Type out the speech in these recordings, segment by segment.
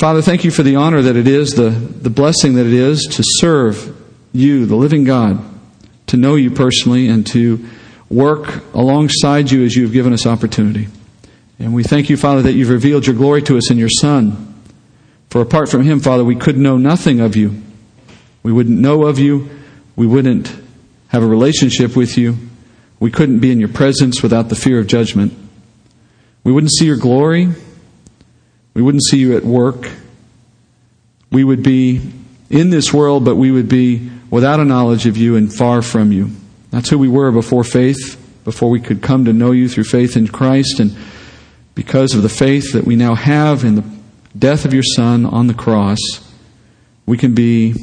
Father, thank you for the honor that it is, the, the blessing that it is to serve you, the living God, to know you personally and to work alongside you as you have given us opportunity. And we thank you, Father, that you've revealed your glory to us in your Son. For apart from him, Father, we could know nothing of you. We wouldn't know of you. We wouldn't have a relationship with you. We couldn't be in your presence without the fear of judgment. We wouldn't see your glory. We wouldn't see you at work. We would be in this world, but we would be without a knowledge of you and far from you. That's who we were before faith, before we could come to know you through faith in Christ. And because of the faith that we now have in the death of your Son on the cross, we can be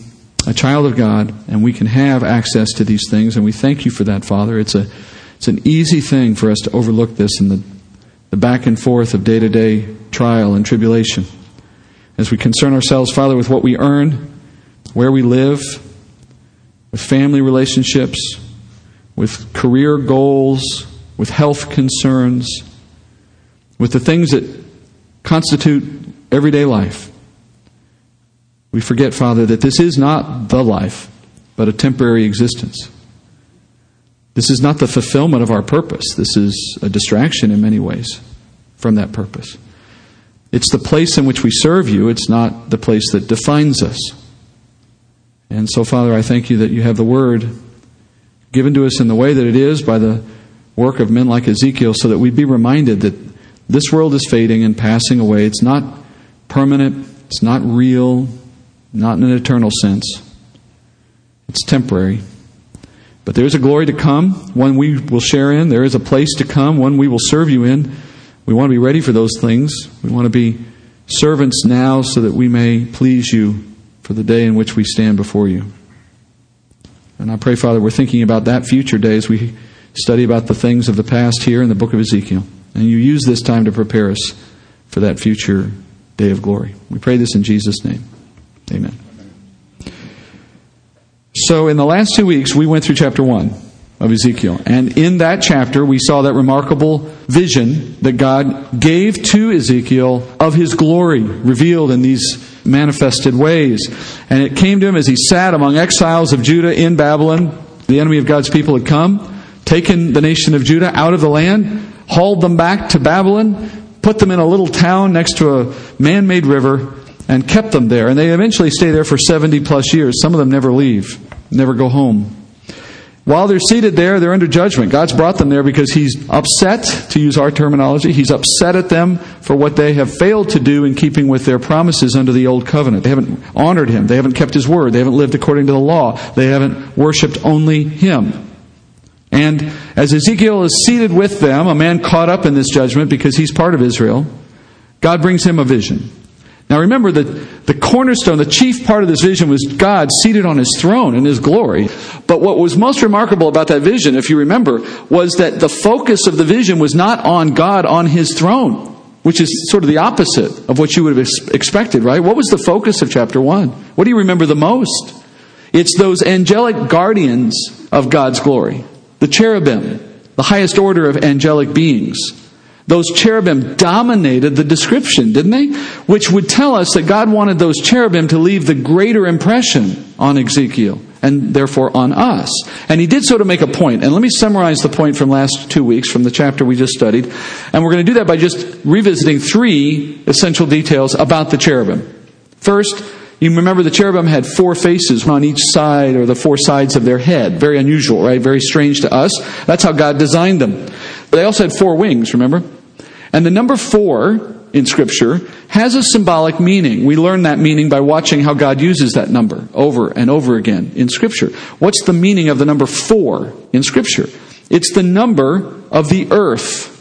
a child of God and we can have access to these things. And we thank you for that, Father. It's, a, it's an easy thing for us to overlook this in the, the back and forth of day to day trial and tribulation. As we concern ourselves, Father, with what we earn, where we live, with family relationships, with career goals, with health concerns, with the things that constitute everyday life. We forget, Father, that this is not the life, but a temporary existence. This is not the fulfillment of our purpose. This is a distraction in many ways from that purpose. It's the place in which we serve you, it's not the place that defines us. And so, Father, I thank you that you have the word given to us in the way that it is by the work of men like Ezekiel so that we'd be reminded that this world is fading and passing away. It's not permanent, it's not real, not in an eternal sense. It's temporary. But there is a glory to come, one we will share in. There is a place to come, one we will serve you in. We want to be ready for those things. We want to be servants now so that we may please you for the day in which we stand before you. And I pray, Father, we're thinking about that future day as we study about the things of the past here in the book of Ezekiel. And you use this time to prepare us for that future day of glory. We pray this in Jesus' name. Amen. So, in the last two weeks, we went through chapter 1 of Ezekiel. And in that chapter, we saw that remarkable vision that God gave to Ezekiel of his glory revealed in these manifested ways. And it came to him as he sat among exiles of Judah in Babylon. The enemy of God's people had come, taken the nation of Judah out of the land, hauled them back to Babylon, put them in a little town next to a man made river, and kept them there. And they eventually stay there for 70 plus years. Some of them never leave, never go home. While they're seated there, they're under judgment. God's brought them there because He's upset, to use our terminology, He's upset at them for what they have failed to do in keeping with their promises under the Old Covenant. They haven't honored Him. They haven't kept His word. They haven't lived according to the law. They haven't worshiped only Him. And as Ezekiel is seated with them, a man caught up in this judgment because he's part of Israel, God brings him a vision. Now remember that the cornerstone, the chief part of this vision was God seated on his throne in his glory. But what was most remarkable about that vision, if you remember, was that the focus of the vision was not on God on his throne, which is sort of the opposite of what you would have expected, right? What was the focus of chapter 1? What do you remember the most? It's those angelic guardians of God's glory, the cherubim, the highest order of angelic beings. Those cherubim dominated the description, didn't they? Which would tell us that God wanted those cherubim to leave the greater impression on Ezekiel and therefore on us. And he did so to make a point. And let me summarize the point from last two weeks from the chapter we just studied. And we're going to do that by just revisiting three essential details about the cherubim. First, you remember the cherubim had four faces on each side or the four sides of their head. Very unusual, right? Very strange to us. That's how God designed them. They also had four wings, remember? And the number four in Scripture has a symbolic meaning. We learn that meaning by watching how God uses that number over and over again in Scripture. What's the meaning of the number four in Scripture? It's the number of the earth.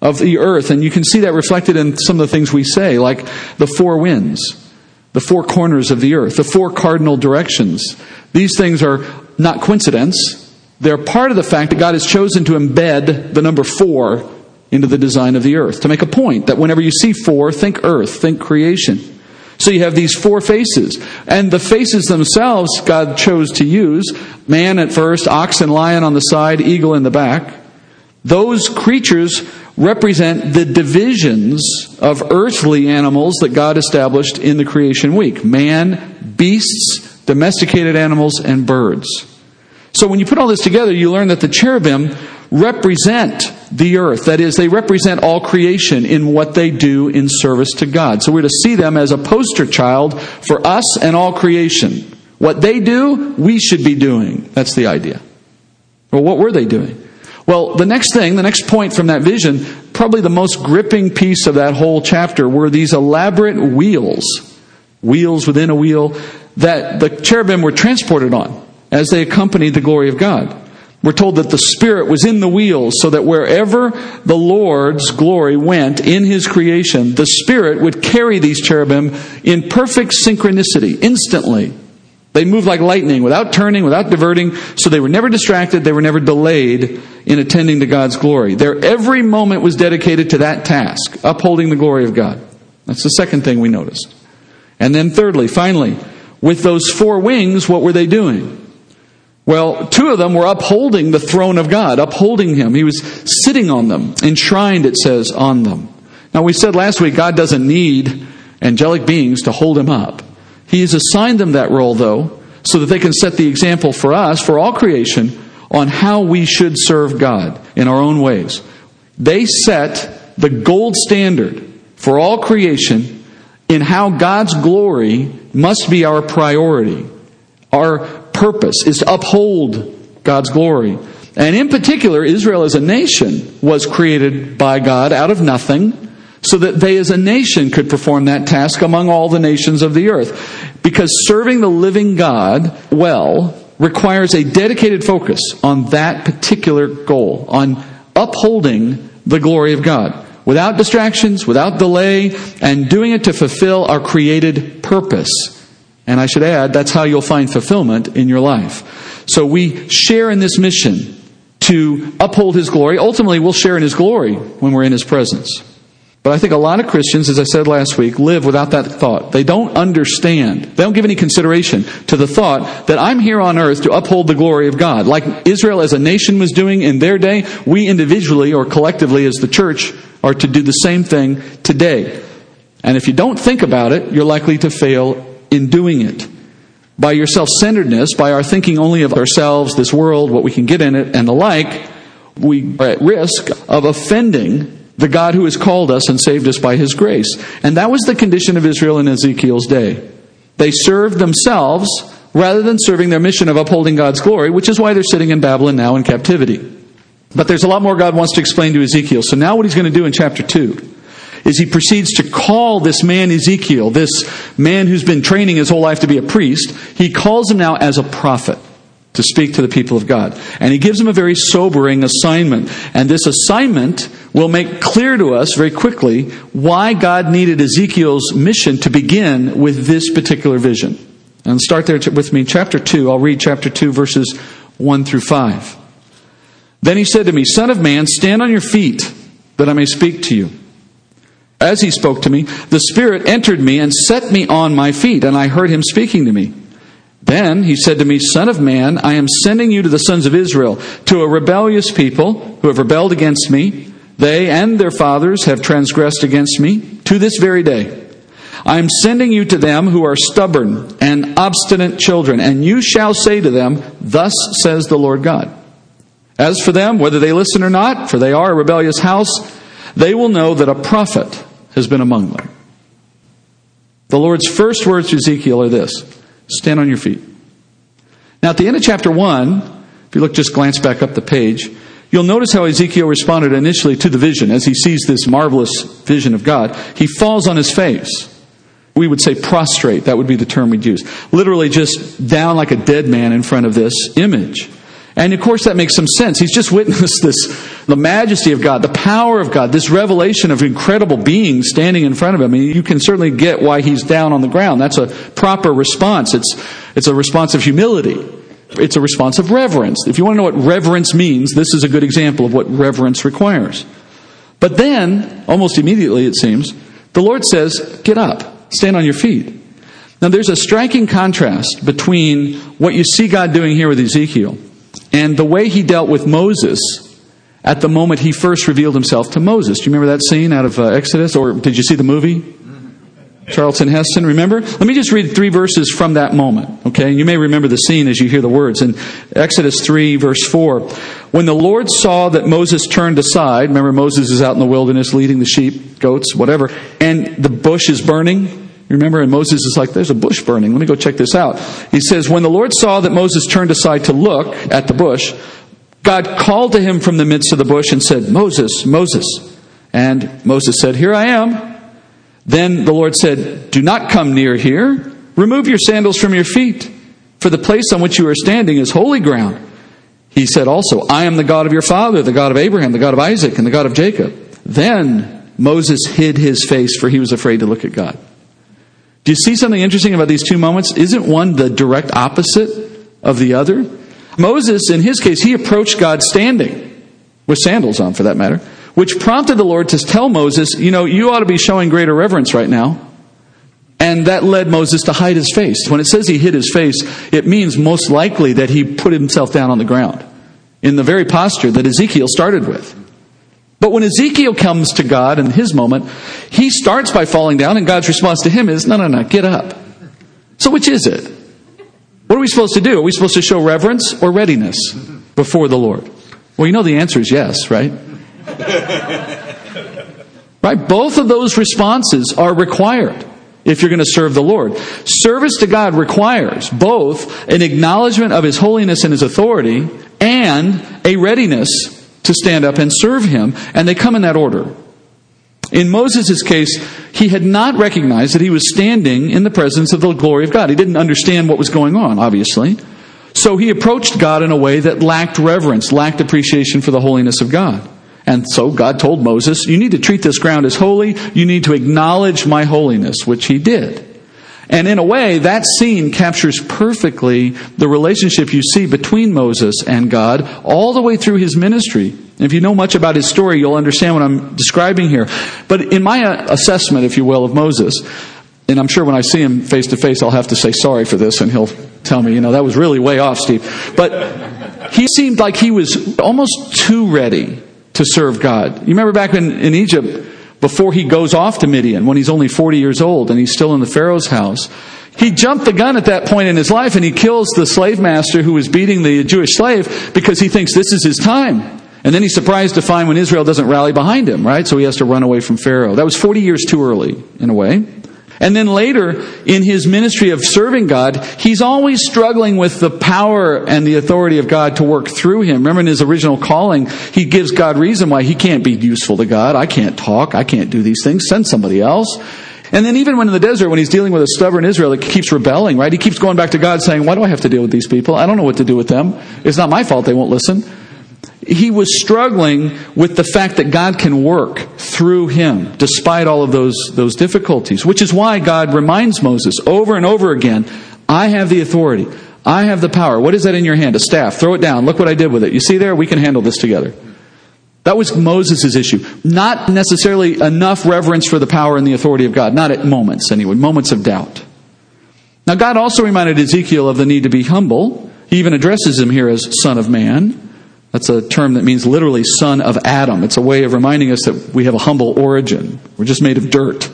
Of the earth. And you can see that reflected in some of the things we say, like the four winds, the four corners of the earth, the four cardinal directions. These things are not coincidence. They're part of the fact that God has chosen to embed the number four into the design of the earth. To make a point that whenever you see four, think earth, think creation. So you have these four faces. And the faces themselves God chose to use man at first, ox and lion on the side, eagle in the back. Those creatures represent the divisions of earthly animals that God established in the creation week man, beasts, domesticated animals, and birds. So when you put all this together, you learn that the cherubim represent the earth. That is, they represent all creation in what they do in service to God. So we're to see them as a poster child for us and all creation. What they do, we should be doing. That's the idea. Well, what were they doing? Well, the next thing, the next point from that vision, probably the most gripping piece of that whole chapter were these elaborate wheels, wheels within a wheel, that the cherubim were transported on as they accompanied the glory of God. We're told that the Spirit was in the wheels so that wherever the Lord's glory went in His creation, the Spirit would carry these cherubim in perfect synchronicity, instantly. They moved like lightning, without turning, without diverting, so they were never distracted, they were never delayed in attending to God's glory. Their every moment was dedicated to that task, upholding the glory of God. That's the second thing we noticed. And then thirdly, finally, with those four wings, what were they doing? Well, two of them were upholding the throne of God, upholding him. He was sitting on them, enshrined, it says, on them. Now, we said last week God doesn't need angelic beings to hold him up. He has assigned them that role, though, so that they can set the example for us, for all creation, on how we should serve God in our own ways. They set the gold standard for all creation in how God's glory must be our priority. Our purpose is to uphold God's glory. And in particular, Israel as a nation was created by God out of nothing so that they as a nation could perform that task among all the nations of the earth. Because serving the living God well requires a dedicated focus on that particular goal, on upholding the glory of God without distractions, without delay, and doing it to fulfill our created purpose. And I should add, that's how you'll find fulfillment in your life. So we share in this mission to uphold His glory. Ultimately, we'll share in His glory when we're in His presence. But I think a lot of Christians, as I said last week, live without that thought. They don't understand. They don't give any consideration to the thought that I'm here on earth to uphold the glory of God. Like Israel as a nation was doing in their day, we individually or collectively as the church are to do the same thing today. And if you don't think about it, you're likely to fail in doing it. By your self centeredness, by our thinking only of ourselves, this world, what we can get in it, and the like, we are at risk of offending the God who has called us and saved us by his grace. And that was the condition of Israel in Ezekiel's day. They served themselves rather than serving their mission of upholding God's glory, which is why they're sitting in Babylon now in captivity. But there's a lot more God wants to explain to Ezekiel. So now what he's going to do in chapter 2 is he proceeds to call this man Ezekiel, this man who's been training his whole life to be a priest, he calls him now as a prophet to speak to the people of God. And he gives him a very sobering assignment. And this assignment will make clear to us very quickly why God needed Ezekiel's mission to begin with this particular vision. And start there with me, chapter 2. I'll read chapter 2, verses 1 through 5. Then he said to me, Son of man, stand on your feet, that I may speak to you. As he spoke to me, the Spirit entered me and set me on my feet, and I heard him speaking to me. Then he said to me, Son of man, I am sending you to the sons of Israel, to a rebellious people who have rebelled against me. They and their fathers have transgressed against me to this very day. I am sending you to them who are stubborn and obstinate children, and you shall say to them, Thus says the Lord God. As for them, whether they listen or not, for they are a rebellious house, they will know that a prophet has been among them. The Lord's first words to Ezekiel are this stand on your feet. Now, at the end of chapter 1, if you look, just glance back up the page, you'll notice how Ezekiel responded initially to the vision as he sees this marvelous vision of God. He falls on his face. We would say prostrate, that would be the term we'd use. Literally just down like a dead man in front of this image. And of course, that makes some sense. He's just witnessed this, the majesty of God, the power of God, this revelation of incredible beings standing in front of him. I mean, you can certainly get why he's down on the ground. That's a proper response. It's, it's a response of humility. It's a response of reverence. If you want to know what reverence means, this is a good example of what reverence requires. But then, almost immediately it seems, the Lord says, Get up, stand on your feet. Now there's a striking contrast between what you see God doing here with Ezekiel and the way he dealt with Moses at the moment he first revealed himself to Moses. Do you remember that scene out of uh, Exodus? Or did you see the movie? Charlton Heston, remember? Let me just read three verses from that moment, okay? And you may remember the scene as you hear the words. In Exodus 3, verse 4, when the Lord saw that Moses turned aside, remember Moses is out in the wilderness leading the sheep, goats, whatever, and the bush is burning. Remember, and Moses is like, there's a bush burning. Let me go check this out. He says, when the Lord saw that Moses turned aside to look at the bush, God called to him from the midst of the bush and said, Moses, Moses. And Moses said, Here I am. Then the Lord said, Do not come near here. Remove your sandals from your feet, for the place on which you are standing is holy ground. He said also, I am the God of your father, the God of Abraham, the God of Isaac, and the God of Jacob. Then Moses hid his face, for he was afraid to look at God. Do you see something interesting about these two moments? Isn't one the direct opposite of the other? Moses, in his case, he approached God standing, with sandals on for that matter which prompted the Lord to tell Moses, you know, you ought to be showing greater reverence right now. And that led Moses to hide his face. When it says he hid his face, it means most likely that he put himself down on the ground in the very posture that Ezekiel started with. But when Ezekiel comes to God in his moment, he starts by falling down, and God's response to him is, No, no, no, get up. So, which is it? What are we supposed to do? Are we supposed to show reverence or readiness before the Lord? Well, you know the answer is yes, right? right? Both of those responses are required if you're going to serve the Lord. Service to God requires both an acknowledgement of His holiness and His authority and a readiness to stand up and serve Him, and they come in that order. In Moses' case, he had not recognized that he was standing in the presence of the glory of God. He didn't understand what was going on, obviously. So he approached God in a way that lacked reverence, lacked appreciation for the holiness of God. And so God told Moses, You need to treat this ground as holy. You need to acknowledge my holiness, which he did. And in a way, that scene captures perfectly the relationship you see between Moses and God all the way through his ministry. If you know much about his story, you'll understand what I'm describing here. But in my uh, assessment, if you will, of Moses, and I'm sure when I see him face to face, I'll have to say sorry for this, and he'll tell me, you know, that was really way off, Steve. But he seemed like he was almost too ready to serve God. You remember back in, in Egypt, before he goes off to Midian, when he's only 40 years old and he's still in the Pharaoh's house, he jumped the gun at that point in his life and he kills the slave master who was beating the Jewish slave because he thinks this is his time. And then he's surprised to find when Israel doesn't rally behind him, right? So he has to run away from Pharaoh. That was 40 years too early, in a way. And then later, in his ministry of serving God, he's always struggling with the power and the authority of God to work through him. Remember in his original calling, he gives God reason why he can't be useful to God. I can't talk. I can't do these things. Send somebody else. And then even when in the desert, when he's dealing with a stubborn Israel that keeps rebelling, right? He keeps going back to God saying, why do I have to deal with these people? I don't know what to do with them. It's not my fault they won't listen he was struggling with the fact that God can work through him despite all of those, those difficulties, which is why God reminds Moses over and over again, I have the authority. I have the power. What is that in your hand? A staff. Throw it down. Look what I did with it. You see there? We can handle this together. That was Moses' issue. Not necessarily enough reverence for the power and the authority of God. Not at moments, anyway. Moments of doubt. Now, God also reminded Ezekiel of the need to be humble. He even addresses him here as Son of Man. That's a term that means literally son of Adam. It's a way of reminding us that we have a humble origin. We're just made of dirt.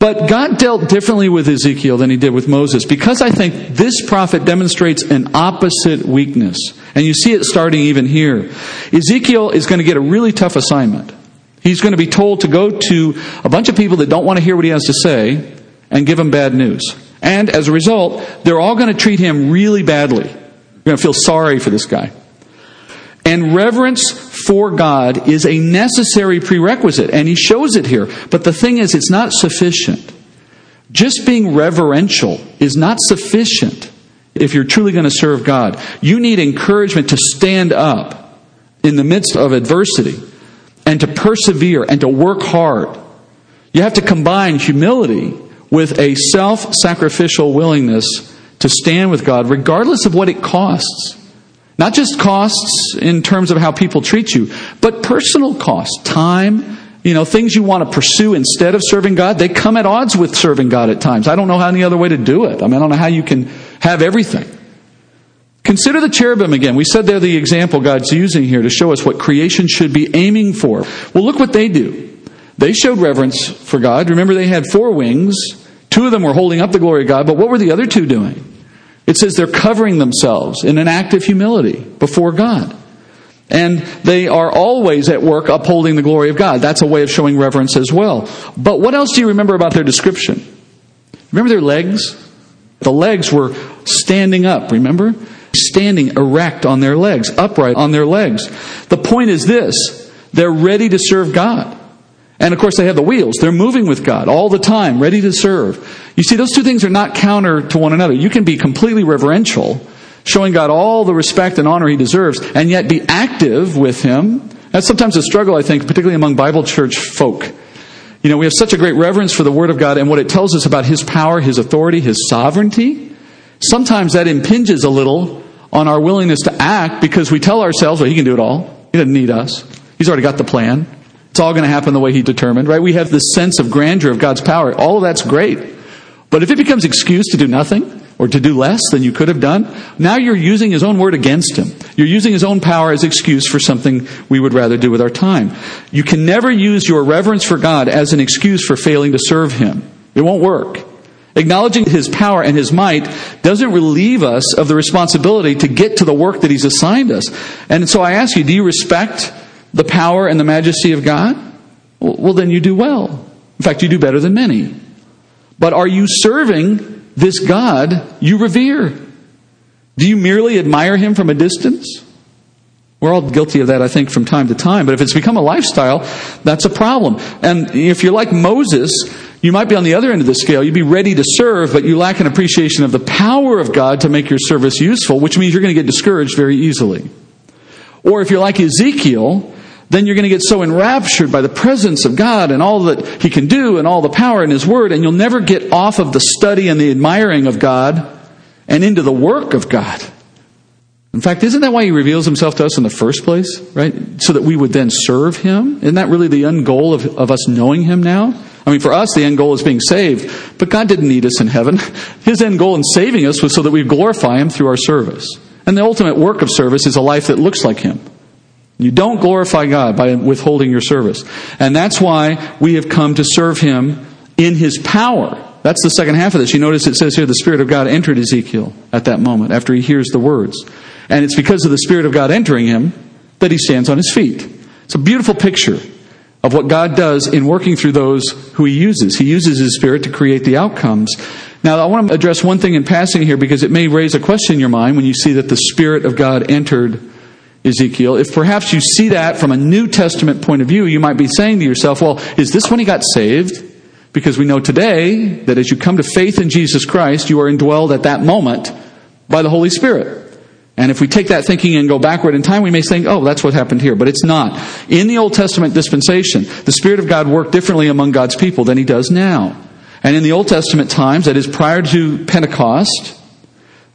But God dealt differently with Ezekiel than he did with Moses because I think this prophet demonstrates an opposite weakness. And you see it starting even here. Ezekiel is going to get a really tough assignment. He's going to be told to go to a bunch of people that don't want to hear what he has to say and give them bad news. And as a result, they're all going to treat him really badly. You're going to feel sorry for this guy. And reverence for God is a necessary prerequisite, and he shows it here. But the thing is, it's not sufficient. Just being reverential is not sufficient if you're truly going to serve God. You need encouragement to stand up in the midst of adversity and to persevere and to work hard. You have to combine humility with a self sacrificial willingness to stand with God, regardless of what it costs. Not just costs in terms of how people treat you, but personal costs, time, you know, things you want to pursue instead of serving God, they come at odds with serving God at times. I don't know how any other way to do it. I mean, I don't know how you can have everything. Consider the cherubim again. We said they're the example God's using here to show us what creation should be aiming for. Well, look what they do. They showed reverence for God. Remember, they had four wings. Two of them were holding up the glory of God, but what were the other two doing? It says they're covering themselves in an act of humility before God. And they are always at work upholding the glory of God. That's a way of showing reverence as well. But what else do you remember about their description? Remember their legs? The legs were standing up, remember? Standing erect on their legs, upright on their legs. The point is this they're ready to serve God. And of course, they have the wheels. They're moving with God all the time, ready to serve. You see, those two things are not counter to one another. You can be completely reverential, showing God all the respect and honor he deserves, and yet be active with him. That's sometimes a struggle, I think, particularly among Bible church folk. You know, we have such a great reverence for the Word of God and what it tells us about His power, His authority, His sovereignty. Sometimes that impinges a little on our willingness to act because we tell ourselves, well, He can do it all. He doesn't need us. He's already got the plan. It's all going to happen the way He determined, right? We have this sense of grandeur of God's power. All of that's great. But if it becomes excuse to do nothing or to do less than you could have done, now you're using His own word against Him. You're using His own power as excuse for something we would rather do with our time. You can never use your reverence for God as an excuse for failing to serve Him. It won't work. Acknowledging His power and His might doesn't relieve us of the responsibility to get to the work that He's assigned us. And so I ask you, do you respect the power and the majesty of God? Well, then you do well. In fact, you do better than many. But are you serving this God you revere? Do you merely admire him from a distance? We're all guilty of that, I think, from time to time. But if it's become a lifestyle, that's a problem. And if you're like Moses, you might be on the other end of the scale. You'd be ready to serve, but you lack an appreciation of the power of God to make your service useful, which means you're going to get discouraged very easily. Or if you're like Ezekiel, then you're going to get so enraptured by the presence of God and all that He can do and all the power in His Word, and you'll never get off of the study and the admiring of God and into the work of God. In fact, isn't that why He reveals Himself to us in the first place, right? So that we would then serve Him? Isn't that really the end goal of, of us knowing Him now? I mean, for us, the end goal is being saved, but God didn't need us in heaven. His end goal in saving us was so that we glorify Him through our service. And the ultimate work of service is a life that looks like Him. You don't glorify God by withholding your service. And that's why we have come to serve Him in His power. That's the second half of this. You notice it says here the Spirit of God entered Ezekiel at that moment after he hears the words. And it's because of the Spirit of God entering him that he stands on his feet. It's a beautiful picture of what God does in working through those who he uses. He uses his Spirit to create the outcomes. Now, I want to address one thing in passing here because it may raise a question in your mind when you see that the Spirit of God entered Ezekiel, if perhaps you see that from a New Testament point of view, you might be saying to yourself, well, is this when he got saved? Because we know today that as you come to faith in Jesus Christ, you are indwelled at that moment by the Holy Spirit. And if we take that thinking and go backward in time, we may think, oh, that's what happened here. But it's not. In the Old Testament dispensation, the Spirit of God worked differently among God's people than he does now. And in the Old Testament times, that is prior to Pentecost,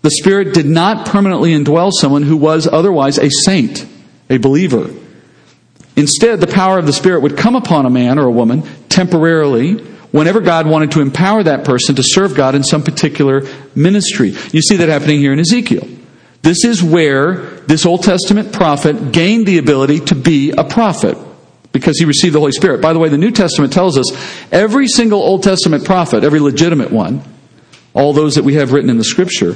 the Spirit did not permanently indwell someone who was otherwise a saint, a believer. Instead, the power of the Spirit would come upon a man or a woman temporarily whenever God wanted to empower that person to serve God in some particular ministry. You see that happening here in Ezekiel. This is where this Old Testament prophet gained the ability to be a prophet because he received the Holy Spirit. By the way, the New Testament tells us every single Old Testament prophet, every legitimate one, all those that we have written in the scripture,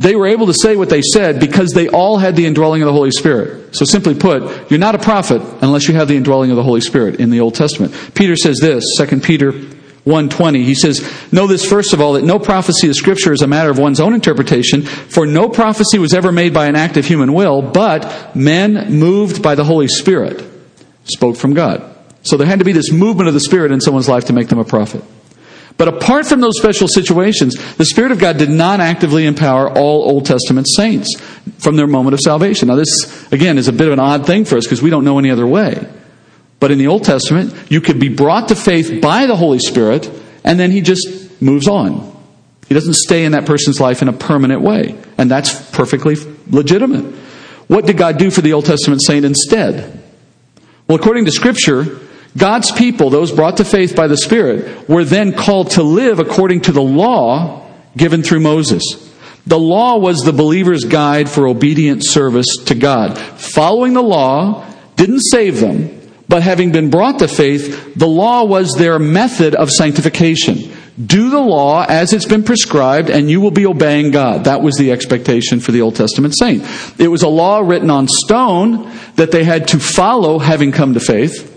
they were able to say what they said because they all had the indwelling of the Holy Spirit. So simply put, you're not a prophet unless you have the indwelling of the Holy Spirit in the Old Testament. Peter says this, 2 Peter 120. He says, Know this first of all, that no prophecy of Scripture is a matter of one's own interpretation, for no prophecy was ever made by an act of human will, but men moved by the Holy Spirit spoke from God. So there had to be this movement of the Spirit in someone's life to make them a prophet. But apart from those special situations, the Spirit of God did not actively empower all Old Testament saints from their moment of salvation. Now, this, again, is a bit of an odd thing for us because we don't know any other way. But in the Old Testament, you could be brought to faith by the Holy Spirit, and then He just moves on. He doesn't stay in that person's life in a permanent way. And that's perfectly legitimate. What did God do for the Old Testament saint instead? Well, according to Scripture, God's people, those brought to faith by the Spirit, were then called to live according to the law given through Moses. The law was the believer's guide for obedient service to God. Following the law didn't save them, but having been brought to faith, the law was their method of sanctification. Do the law as it's been prescribed, and you will be obeying God. That was the expectation for the Old Testament saint. It was a law written on stone that they had to follow having come to faith.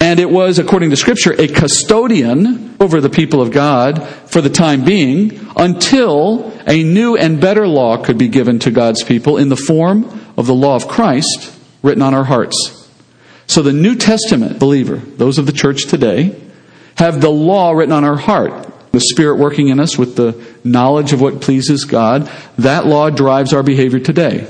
And it was, according to Scripture, a custodian over the people of God for the time being until a new and better law could be given to God's people in the form of the law of Christ written on our hearts. So the New Testament believer, those of the church today, have the law written on our heart. The Spirit working in us with the knowledge of what pleases God. That law drives our behavior today.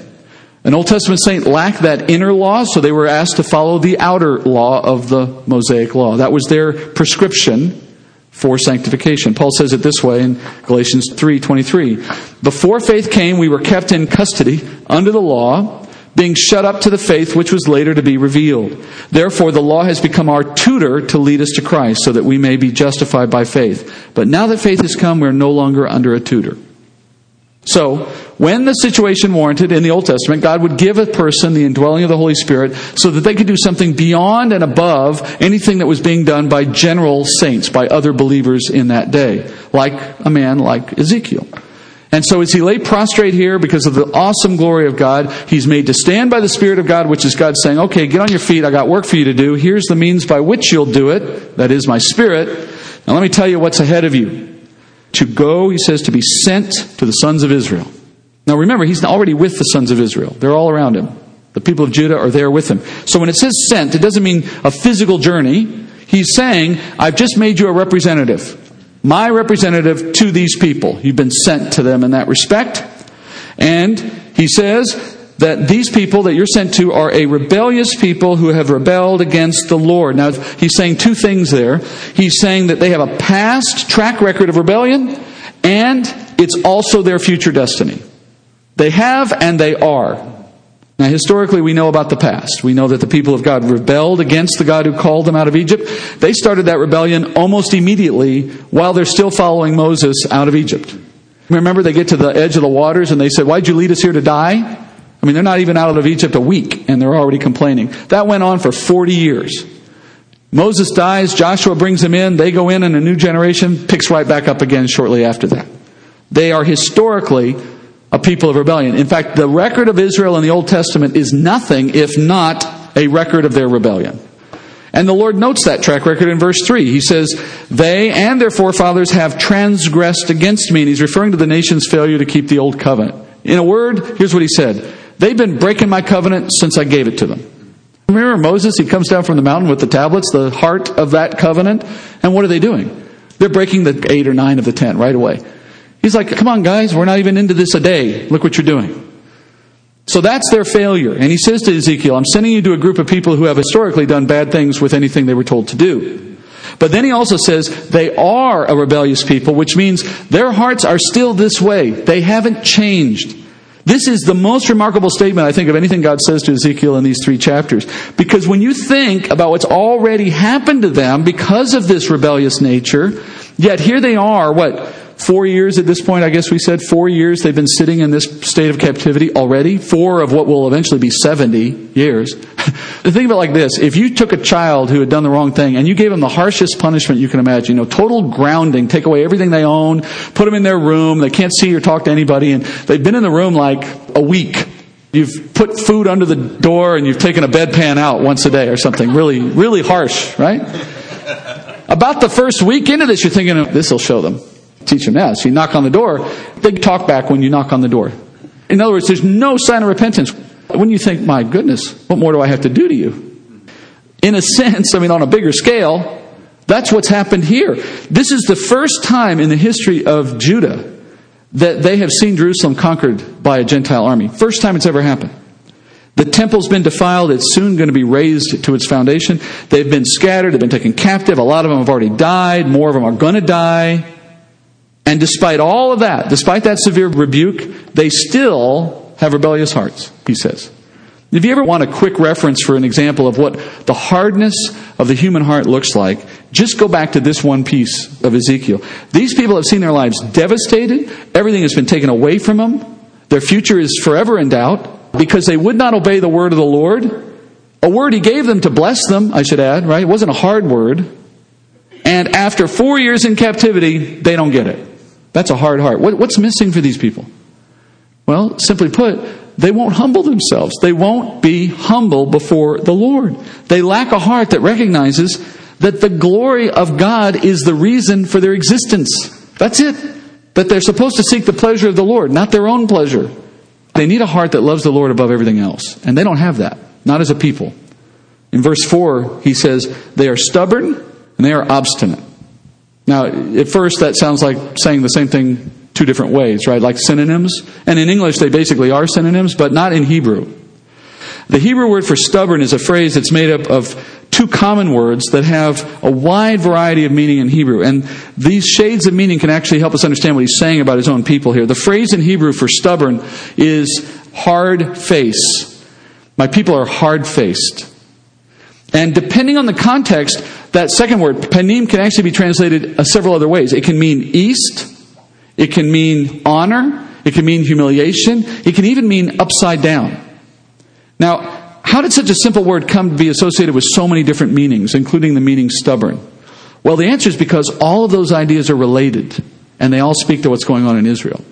An Old Testament saint lacked that inner law, so they were asked to follow the outer law of the Mosaic law. That was their prescription for sanctification. Paul says it this way in Galatians 3:23. Before faith came, we were kept in custody under the law, being shut up to the faith which was later to be revealed. Therefore the law has become our tutor to lead us to Christ so that we may be justified by faith. But now that faith has come, we're no longer under a tutor. So, when the situation warranted in the Old Testament, God would give a person the indwelling of the Holy Spirit so that they could do something beyond and above anything that was being done by general saints, by other believers in that day, like a man like Ezekiel. And so as he lay prostrate here because of the awesome glory of God, he's made to stand by the Spirit of God, which is God saying, okay, get on your feet. I got work for you to do. Here's the means by which you'll do it. That is my Spirit. Now let me tell you what's ahead of you. To go, he says, to be sent to the sons of Israel. Now remember, he's already with the sons of Israel. They're all around him. The people of Judah are there with him. So when it says sent, it doesn't mean a physical journey. He's saying, I've just made you a representative. My representative to these people. You've been sent to them in that respect. And he says that these people that you're sent to are a rebellious people who have rebelled against the Lord. Now, he's saying two things there. He's saying that they have a past track record of rebellion, and it's also their future destiny. They have and they are. Now, historically, we know about the past. We know that the people of God rebelled against the God who called them out of Egypt. They started that rebellion almost immediately while they're still following Moses out of Egypt. Remember, they get to the edge of the waters and they said, Why'd you lead us here to die? I mean, they're not even out of Egypt a week and they're already complaining. That went on for 40 years. Moses dies, Joshua brings them in, they go in, and a new generation picks right back up again shortly after that. They are historically a people of rebellion. In fact, the record of Israel in the Old Testament is nothing if not a record of their rebellion. And the Lord notes that track record in verse 3. He says, They and their forefathers have transgressed against me. And he's referring to the nation's failure to keep the old covenant. In a word, here's what he said They've been breaking my covenant since I gave it to them. Remember Moses? He comes down from the mountain with the tablets, the heart of that covenant. And what are they doing? They're breaking the eight or nine of the ten right away. He's like, come on, guys, we're not even into this a day. Look what you're doing. So that's their failure. And he says to Ezekiel, I'm sending you to a group of people who have historically done bad things with anything they were told to do. But then he also says they are a rebellious people, which means their hearts are still this way. They haven't changed. This is the most remarkable statement, I think, of anything God says to Ezekiel in these three chapters. Because when you think about what's already happened to them because of this rebellious nature, yet here they are, what, Four years at this point, I guess we said. Four years they've been sitting in this state of captivity already. Four of what will eventually be 70 years. Think of it like this. If you took a child who had done the wrong thing and you gave them the harshest punishment you can imagine, you know, total grounding, take away everything they own, put them in their room, they can't see or talk to anybody, and they've been in the room like a week. You've put food under the door and you've taken a bedpan out once a day or something really, really harsh, right? About the first week into this, you're thinking, this will show them teach them that. So you knock on the door, they talk back when you knock on the door. In other words, there's no sign of repentance. When you think, my goodness, what more do I have to do to you? In a sense, I mean, on a bigger scale, that's what's happened here. This is the first time in the history of Judah that they have seen Jerusalem conquered by a Gentile army. First time it's ever happened. The temple's been defiled. It's soon going to be razed to its foundation. They've been scattered. They've been taken captive. A lot of them have already died. More of them are going to die. And despite all of that, despite that severe rebuke, they still have rebellious hearts, he says. If you ever want a quick reference for an example of what the hardness of the human heart looks like, just go back to this one piece of Ezekiel. These people have seen their lives devastated. Everything has been taken away from them. Their future is forever in doubt because they would not obey the word of the Lord. A word he gave them to bless them, I should add, right? It wasn't a hard word. And after four years in captivity, they don't get it. That's a hard heart. What, what's missing for these people? Well, simply put, they won't humble themselves. They won't be humble before the Lord. They lack a heart that recognizes that the glory of God is the reason for their existence. That's it. That they're supposed to seek the pleasure of the Lord, not their own pleasure. They need a heart that loves the Lord above everything else. And they don't have that, not as a people. In verse 4, he says, They are stubborn and they are obstinate. Now, at first, that sounds like saying the same thing two different ways, right? Like synonyms. And in English, they basically are synonyms, but not in Hebrew. The Hebrew word for stubborn is a phrase that's made up of two common words that have a wide variety of meaning in Hebrew. And these shades of meaning can actually help us understand what he's saying about his own people here. The phrase in Hebrew for stubborn is hard face. My people are hard faced. And depending on the context, that second word, panim, can actually be translated uh, several other ways. It can mean east, it can mean honor. It can mean humiliation. It can even mean upside down. Now, how did such a simple word come to be associated with so many different meanings, including the meaning stubborn? Well, the answer is because all of those ideas are related, and they all speak to what's going on in Israel.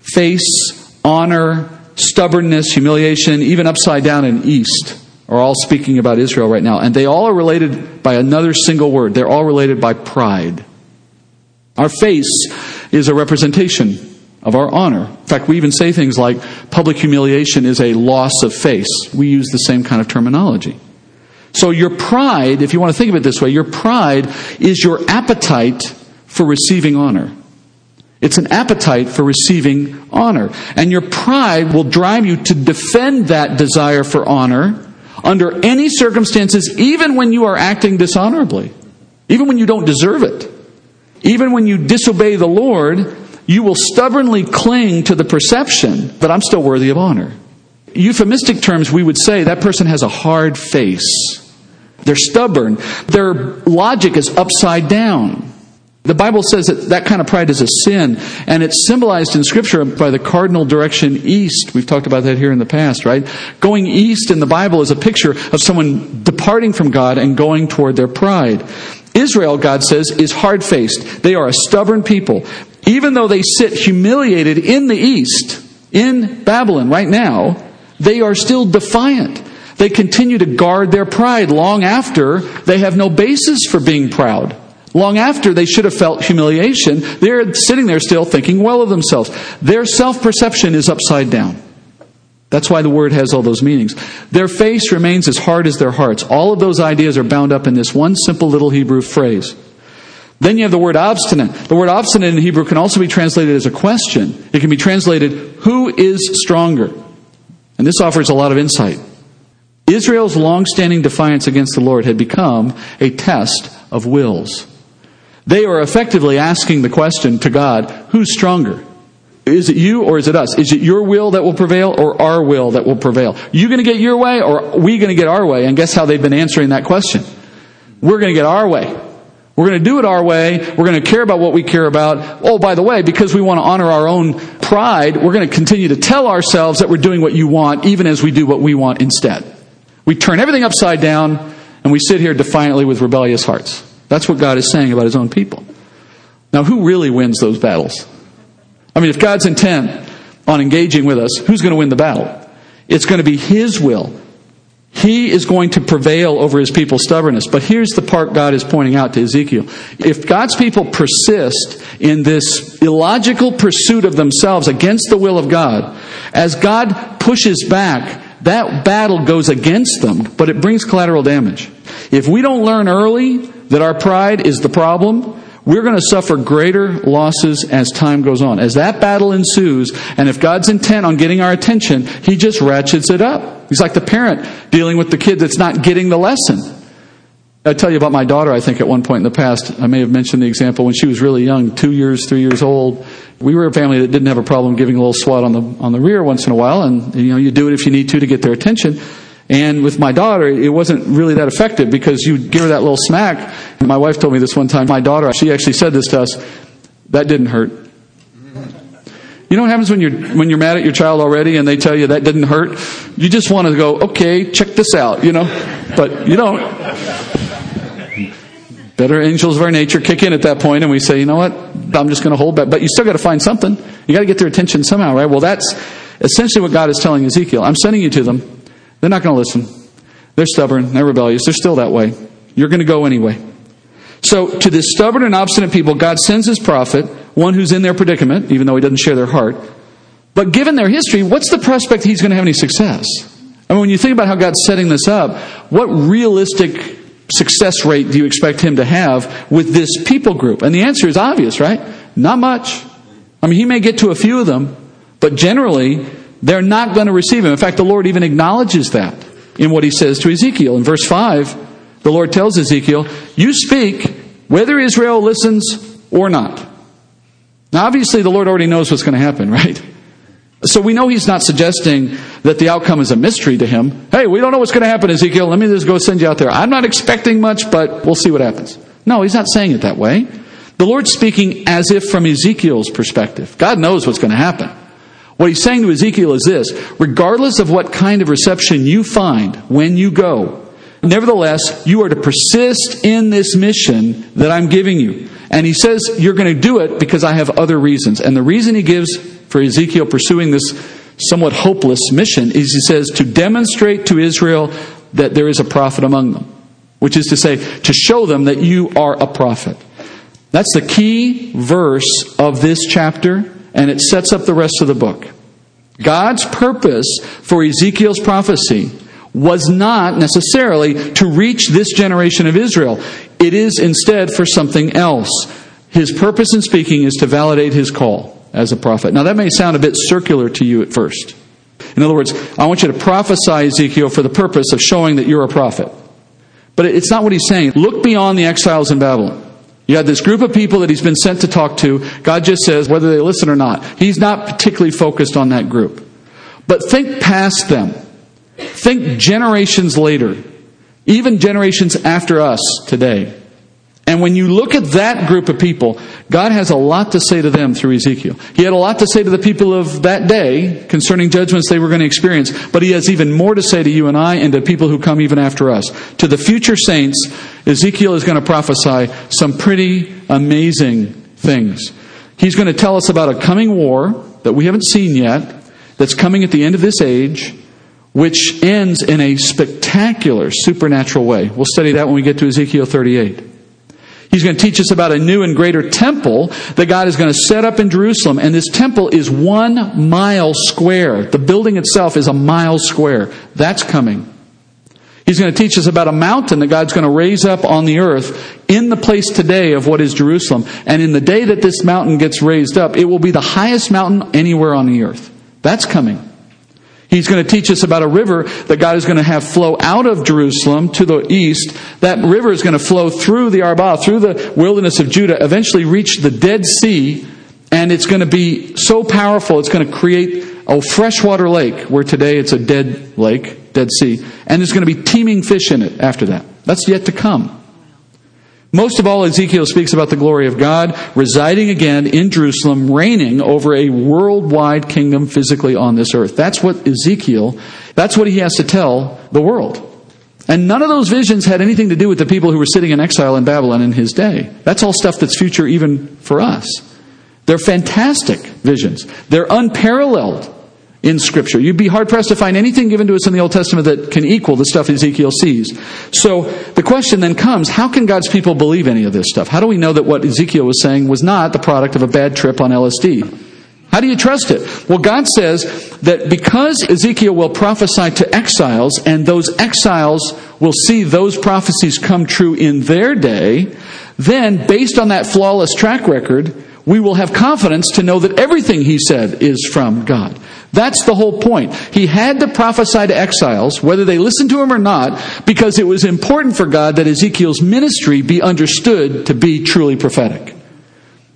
Face, honor, stubbornness, humiliation, even upside down and east are all speaking about Israel right now. And they all are related by another single word. They're all related by pride. Our face is a representation of our honor. In fact, we even say things like public humiliation is a loss of face. We use the same kind of terminology. So your pride, if you want to think of it this way, your pride is your appetite for receiving honor. It's an appetite for receiving honor. And your pride will drive you to defend that desire for honor under any circumstances, even when you are acting dishonorably, even when you don't deserve it. Even when you disobey the Lord, you will stubbornly cling to the perception that I'm still worthy of honor. Euphemistic terms, we would say that person has a hard face. They're stubborn. Their logic is upside down. The Bible says that that kind of pride is a sin, and it's symbolized in Scripture by the cardinal direction east. We've talked about that here in the past, right? Going east in the Bible is a picture of someone departing from God and going toward their pride. Israel, God says, is hard faced. They are a stubborn people. Even though they sit humiliated in the east, in Babylon right now, they are still defiant. They continue to guard their pride long after they have no basis for being proud. Long after they should have felt humiliation, they're sitting there still thinking well of themselves. Their self perception is upside down. That's why the word has all those meanings. Their face remains as hard as their hearts. All of those ideas are bound up in this one simple little Hebrew phrase. Then you have the word obstinate. The word obstinate in Hebrew can also be translated as a question. It can be translated, who is stronger? And this offers a lot of insight. Israel's long-standing defiance against the Lord had become a test of wills. They are effectively asking the question to God, who's stronger? Is it you or is it us? Is it your will that will prevail or our will that will prevail? You going to get your way or we going to get our way? And guess how they've been answering that question? We're going to get our way. We're going to do it our way. We're going to care about what we care about. Oh, by the way, because we want to honor our own pride, we're going to continue to tell ourselves that we're doing what you want, even as we do what we want instead. We turn everything upside down and we sit here defiantly with rebellious hearts. That's what God is saying about his own people. Now, who really wins those battles? I mean, if God's intent on engaging with us, who's going to win the battle? It's going to be His will. He is going to prevail over His people's stubbornness. But here's the part God is pointing out to Ezekiel. If God's people persist in this illogical pursuit of themselves against the will of God, as God pushes back, that battle goes against them, but it brings collateral damage. If we don't learn early that our pride is the problem, we're going to suffer greater losses as time goes on. As that battle ensues, and if God's intent on getting our attention, He just ratchets it up. He's like the parent dealing with the kid that's not getting the lesson. I tell you about my daughter, I think at one point in the past, I may have mentioned the example when she was really young, two years, three years old. We were a family that didn't have a problem giving a little swat on the, on the rear once in a while, and, you know, you do it if you need to to get their attention. And with my daughter, it wasn't really that effective because you give her that little smack. And my wife told me this one time. My daughter, she actually said this to us. That didn't hurt. You know what happens when you're when you're mad at your child already and they tell you that didn't hurt? You just want to go, okay, check this out, you know, but you don't. Better angels of our nature kick in at that point, and we say, you know what? I'm just going to hold back. But you still got to find something. You got to get their attention somehow, right? Well, that's essentially what God is telling Ezekiel. I'm sending you to them. They're not going to listen. They're stubborn. They're rebellious. They're still that way. You're going to go anyway. So, to this stubborn and obstinate people, God sends his prophet, one who's in their predicament, even though he doesn't share their heart. But given their history, what's the prospect he's going to have any success? I mean, when you think about how God's setting this up, what realistic success rate do you expect him to have with this people group? And the answer is obvious, right? Not much. I mean, he may get to a few of them, but generally, they're not going to receive him. In fact, the Lord even acknowledges that in what he says to Ezekiel. In verse 5, the Lord tells Ezekiel, You speak whether Israel listens or not. Now, obviously, the Lord already knows what's going to happen, right? So we know he's not suggesting that the outcome is a mystery to him. Hey, we don't know what's going to happen, Ezekiel. Let me just go send you out there. I'm not expecting much, but we'll see what happens. No, he's not saying it that way. The Lord's speaking as if from Ezekiel's perspective. God knows what's going to happen. What he's saying to Ezekiel is this regardless of what kind of reception you find when you go, nevertheless, you are to persist in this mission that I'm giving you. And he says, You're going to do it because I have other reasons. And the reason he gives for Ezekiel pursuing this somewhat hopeless mission is he says, to demonstrate to Israel that there is a prophet among them, which is to say, to show them that you are a prophet. That's the key verse of this chapter and it sets up the rest of the book. God's purpose for Ezekiel's prophecy was not necessarily to reach this generation of Israel. It is instead for something else. His purpose in speaking is to validate his call as a prophet. Now, that may sound a bit circular to you at first. In other words, I want you to prophesy Ezekiel for the purpose of showing that you're a prophet. But it's not what he's saying. Look beyond the exiles in Babylon. You had this group of people that he's been sent to talk to. God just says whether they listen or not. He's not particularly focused on that group. But think past them. Think generations later, even generations after us today. And when you look at that group of people, God has a lot to say to them through Ezekiel. He had a lot to say to the people of that day concerning judgments they were going to experience, but he has even more to say to you and I and to people who come even after us. To the future saints, Ezekiel is going to prophesy some pretty amazing things. He's going to tell us about a coming war that we haven't seen yet, that's coming at the end of this age, which ends in a spectacular supernatural way. We'll study that when we get to Ezekiel 38. He's going to teach us about a new and greater temple that God is going to set up in Jerusalem. And this temple is one mile square. The building itself is a mile square. That's coming. He's going to teach us about a mountain that God's going to raise up on the earth in the place today of what is Jerusalem. And in the day that this mountain gets raised up, it will be the highest mountain anywhere on the earth. That's coming. He's going to teach us about a river that God is going to have flow out of Jerusalem to the east. That river is going to flow through the Arabah, through the wilderness of Judah, eventually reach the Dead Sea, and it's going to be so powerful, it's going to create a freshwater lake, where today it's a dead lake, Dead Sea, and there's going to be teeming fish in it after that. That's yet to come. Most of all, Ezekiel speaks about the glory of God residing again in Jerusalem, reigning over a worldwide kingdom physically on this earth. That's what Ezekiel, that's what he has to tell the world. And none of those visions had anything to do with the people who were sitting in exile in Babylon in his day. That's all stuff that's future even for us. They're fantastic visions. They're unparalleled in Scripture. You'd be hard pressed to find anything given to us in the Old Testament that can equal the stuff Ezekiel sees. So the question then comes how can God's people believe any of this stuff? How do we know that what Ezekiel was saying was not the product of a bad trip on LSD? How do you trust it? Well, God says that because Ezekiel will prophesy to exiles, and those exiles will see those prophecies come true in their day, then based on that flawless track record, we will have confidence to know that everything he said is from God. That's the whole point. He had to prophesy to exiles, whether they listened to him or not, because it was important for God that Ezekiel's ministry be understood to be truly prophetic.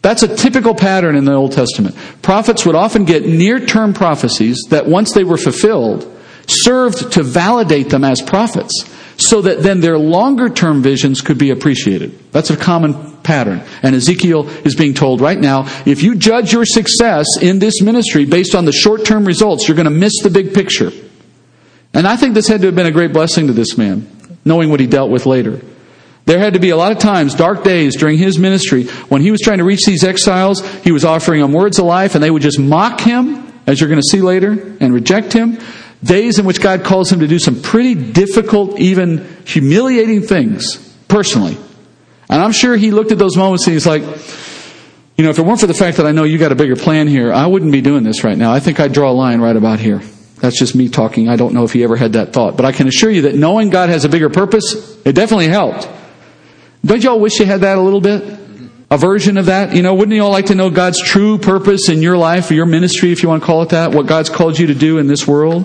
That's a typical pattern in the Old Testament. Prophets would often get near term prophecies that once they were fulfilled, served to validate them as prophets so that then their longer term visions could be appreciated. That's a common pattern. And Ezekiel is being told right now if you judge your success in this ministry based on the short term results, you're going to miss the big picture. And I think this had to have been a great blessing to this man, knowing what he dealt with later. There had to be a lot of times, dark days during his ministry, when he was trying to reach these exiles, he was offering them words of life, and they would just mock him, as you're going to see later, and reject him. Days in which God calls him to do some pretty difficult, even humiliating things, personally. And I'm sure he looked at those moments and he's like, you know, if it weren't for the fact that I know you got a bigger plan here, I wouldn't be doing this right now. I think I'd draw a line right about here. That's just me talking. I don't know if he ever had that thought. But I can assure you that knowing God has a bigger purpose, it definitely helped. Don't y'all wish you had that a little bit? A version of that? You know, wouldn't you all like to know God's true purpose in your life or your ministry, if you want to call it that? What God's called you to do in this world?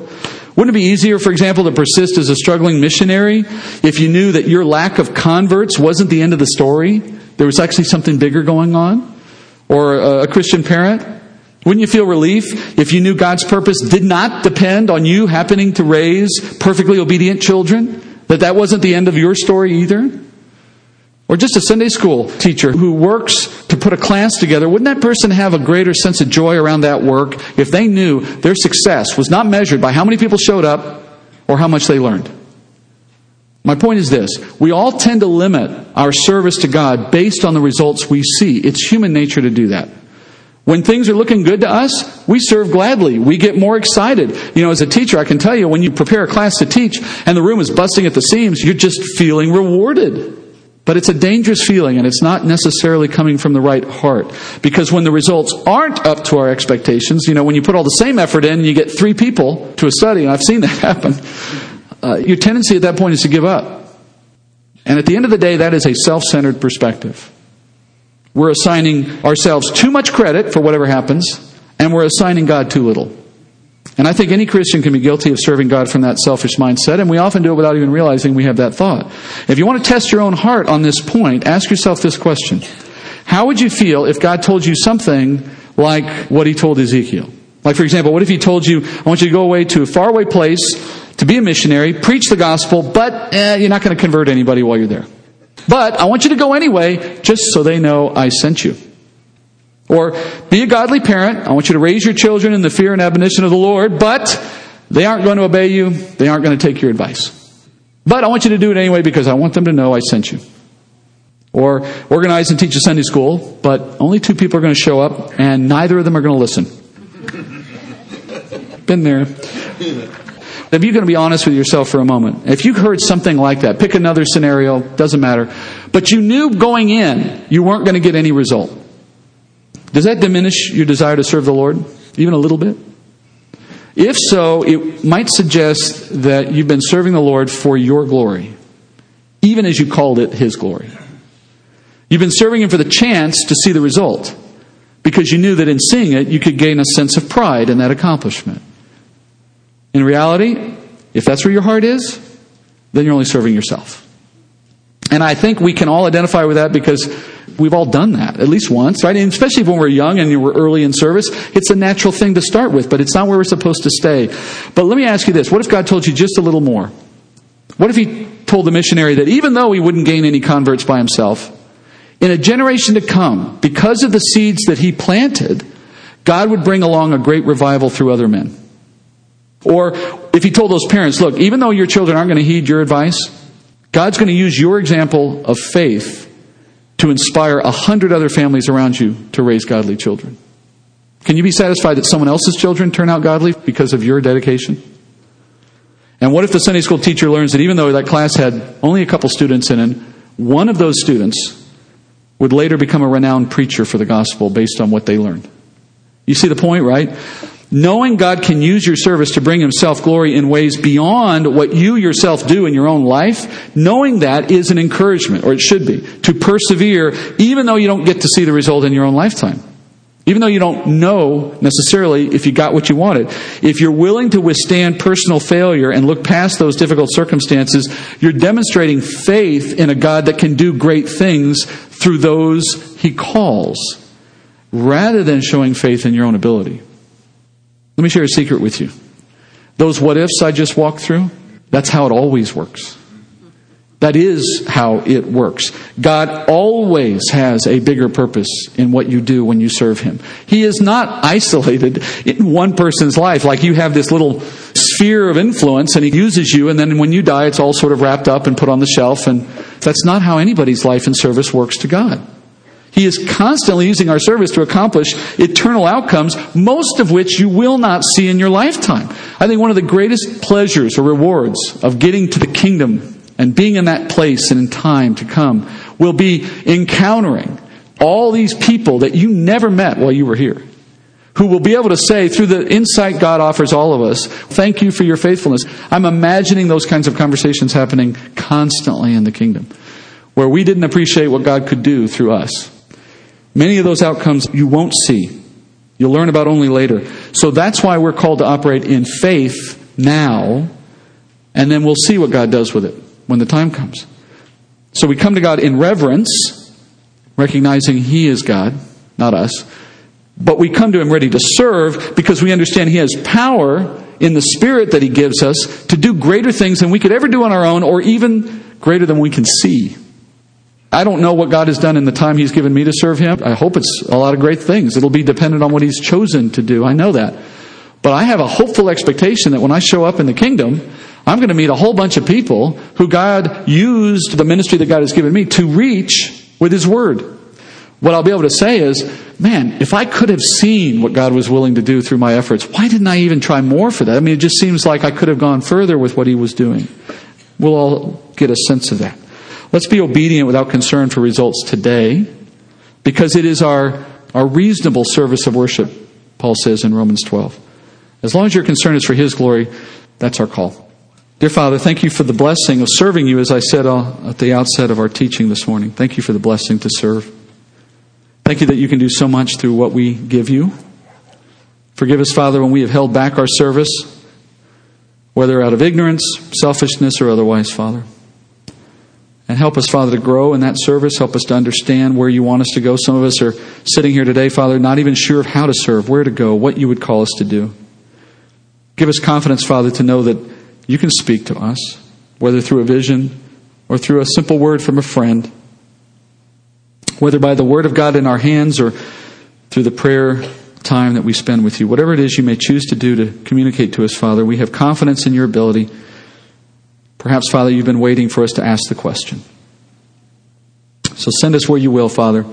Wouldn't it be easier, for example, to persist as a struggling missionary if you knew that your lack of converts wasn't the end of the story? There was actually something bigger going on? Or a Christian parent? Wouldn't you feel relief if you knew God's purpose did not depend on you happening to raise perfectly obedient children? That that wasn't the end of your story either? Or just a Sunday school teacher who works to put a class together, wouldn't that person have a greater sense of joy around that work if they knew their success was not measured by how many people showed up or how much they learned? My point is this we all tend to limit our service to God based on the results we see. It's human nature to do that. When things are looking good to us, we serve gladly. We get more excited. You know, as a teacher, I can tell you when you prepare a class to teach and the room is busting at the seams, you're just feeling rewarded. But it's a dangerous feeling, and it's not necessarily coming from the right heart. Because when the results aren't up to our expectations, you know, when you put all the same effort in, and you get three people to a study, and I've seen that happen, uh, your tendency at that point is to give up. And at the end of the day, that is a self centered perspective. We're assigning ourselves too much credit for whatever happens, and we're assigning God too little. And I think any Christian can be guilty of serving God from that selfish mindset, and we often do it without even realizing we have that thought. If you want to test your own heart on this point, ask yourself this question How would you feel if God told you something like what he told Ezekiel? Like, for example, what if he told you, I want you to go away to a faraway place to be a missionary, preach the gospel, but eh, you're not going to convert anybody while you're there. But I want you to go anyway, just so they know I sent you. Or be a godly parent. I want you to raise your children in the fear and admonition of the Lord, but they aren't going to obey you. They aren't going to take your advice. But I want you to do it anyway because I want them to know I sent you. Or organize and teach a Sunday school, but only two people are going to show up and neither of them are going to listen. Been there. If you're going to be honest with yourself for a moment, if you heard something like that, pick another scenario, doesn't matter, but you knew going in you weren't going to get any result. Does that diminish your desire to serve the Lord? Even a little bit? If so, it might suggest that you've been serving the Lord for your glory, even as you called it His glory. You've been serving Him for the chance to see the result, because you knew that in seeing it, you could gain a sense of pride in that accomplishment. In reality, if that's where your heart is, then you're only serving yourself. And I think we can all identify with that because we've all done that at least once, right? And especially when we're young and we're early in service, it's a natural thing to start with, but it's not where we're supposed to stay. But let me ask you this what if God told you just a little more? What if He told the missionary that even though he wouldn't gain any converts by himself, in a generation to come, because of the seeds that he planted, God would bring along a great revival through other men? Or if he told those parents, look, even though your children aren't going to heed your advice, God's going to use your example of faith to inspire a hundred other families around you to raise godly children. Can you be satisfied that someone else's children turn out godly because of your dedication? And what if the Sunday school teacher learns that even though that class had only a couple students in it, one of those students would later become a renowned preacher for the gospel based on what they learned? You see the point, right? Knowing God can use your service to bring Himself glory in ways beyond what you yourself do in your own life, knowing that is an encouragement, or it should be, to persevere even though you don't get to see the result in your own lifetime. Even though you don't know necessarily if you got what you wanted. If you're willing to withstand personal failure and look past those difficult circumstances, you're demonstrating faith in a God that can do great things through those he calls, rather than showing faith in your own ability. Let me share a secret with you. Those what ifs I just walked through, that's how it always works. That is how it works. God always has a bigger purpose in what you do when you serve Him. He is not isolated in one person's life like you have this little sphere of influence and He uses you and then when you die it's all sort of wrapped up and put on the shelf and that's not how anybody's life and service works to God. He is constantly using our service to accomplish eternal outcomes, most of which you will not see in your lifetime. I think one of the greatest pleasures or rewards of getting to the kingdom and being in that place and in time to come will be encountering all these people that you never met while you were here. Who will be able to say, through the insight God offers all of us, thank you for your faithfulness. I'm imagining those kinds of conversations happening constantly in the kingdom, where we didn't appreciate what God could do through us. Many of those outcomes you won't see. You'll learn about only later. So that's why we're called to operate in faith now, and then we'll see what God does with it when the time comes. So we come to God in reverence, recognizing He is God, not us. But we come to Him ready to serve because we understand He has power in the Spirit that He gives us to do greater things than we could ever do on our own or even greater than we can see. I don't know what God has done in the time He's given me to serve Him. I hope it's a lot of great things. It'll be dependent on what He's chosen to do. I know that. But I have a hopeful expectation that when I show up in the kingdom, I'm going to meet a whole bunch of people who God used the ministry that God has given me to reach with His Word. What I'll be able to say is, man, if I could have seen what God was willing to do through my efforts, why didn't I even try more for that? I mean, it just seems like I could have gone further with what He was doing. We'll all get a sense of that. Let's be obedient without concern for results today, because it is our, our reasonable service of worship, Paul says in Romans 12. As long as your concern is for His glory, that's our call. Dear Father, thank you for the blessing of serving you, as I said uh, at the outset of our teaching this morning. Thank you for the blessing to serve. Thank you that you can do so much through what we give you. Forgive us, Father, when we have held back our service, whether out of ignorance, selfishness, or otherwise, Father. And help us, Father, to grow in that service. Help us to understand where you want us to go. Some of us are sitting here today, Father, not even sure of how to serve, where to go, what you would call us to do. Give us confidence, Father, to know that you can speak to us, whether through a vision or through a simple word from a friend, whether by the word of God in our hands or through the prayer time that we spend with you. Whatever it is you may choose to do to communicate to us, Father, we have confidence in your ability. Perhaps, Father, you've been waiting for us to ask the question. So send us where you will, Father.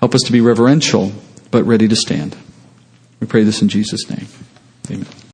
Help us to be reverential, but ready to stand. We pray this in Jesus' name. Amen.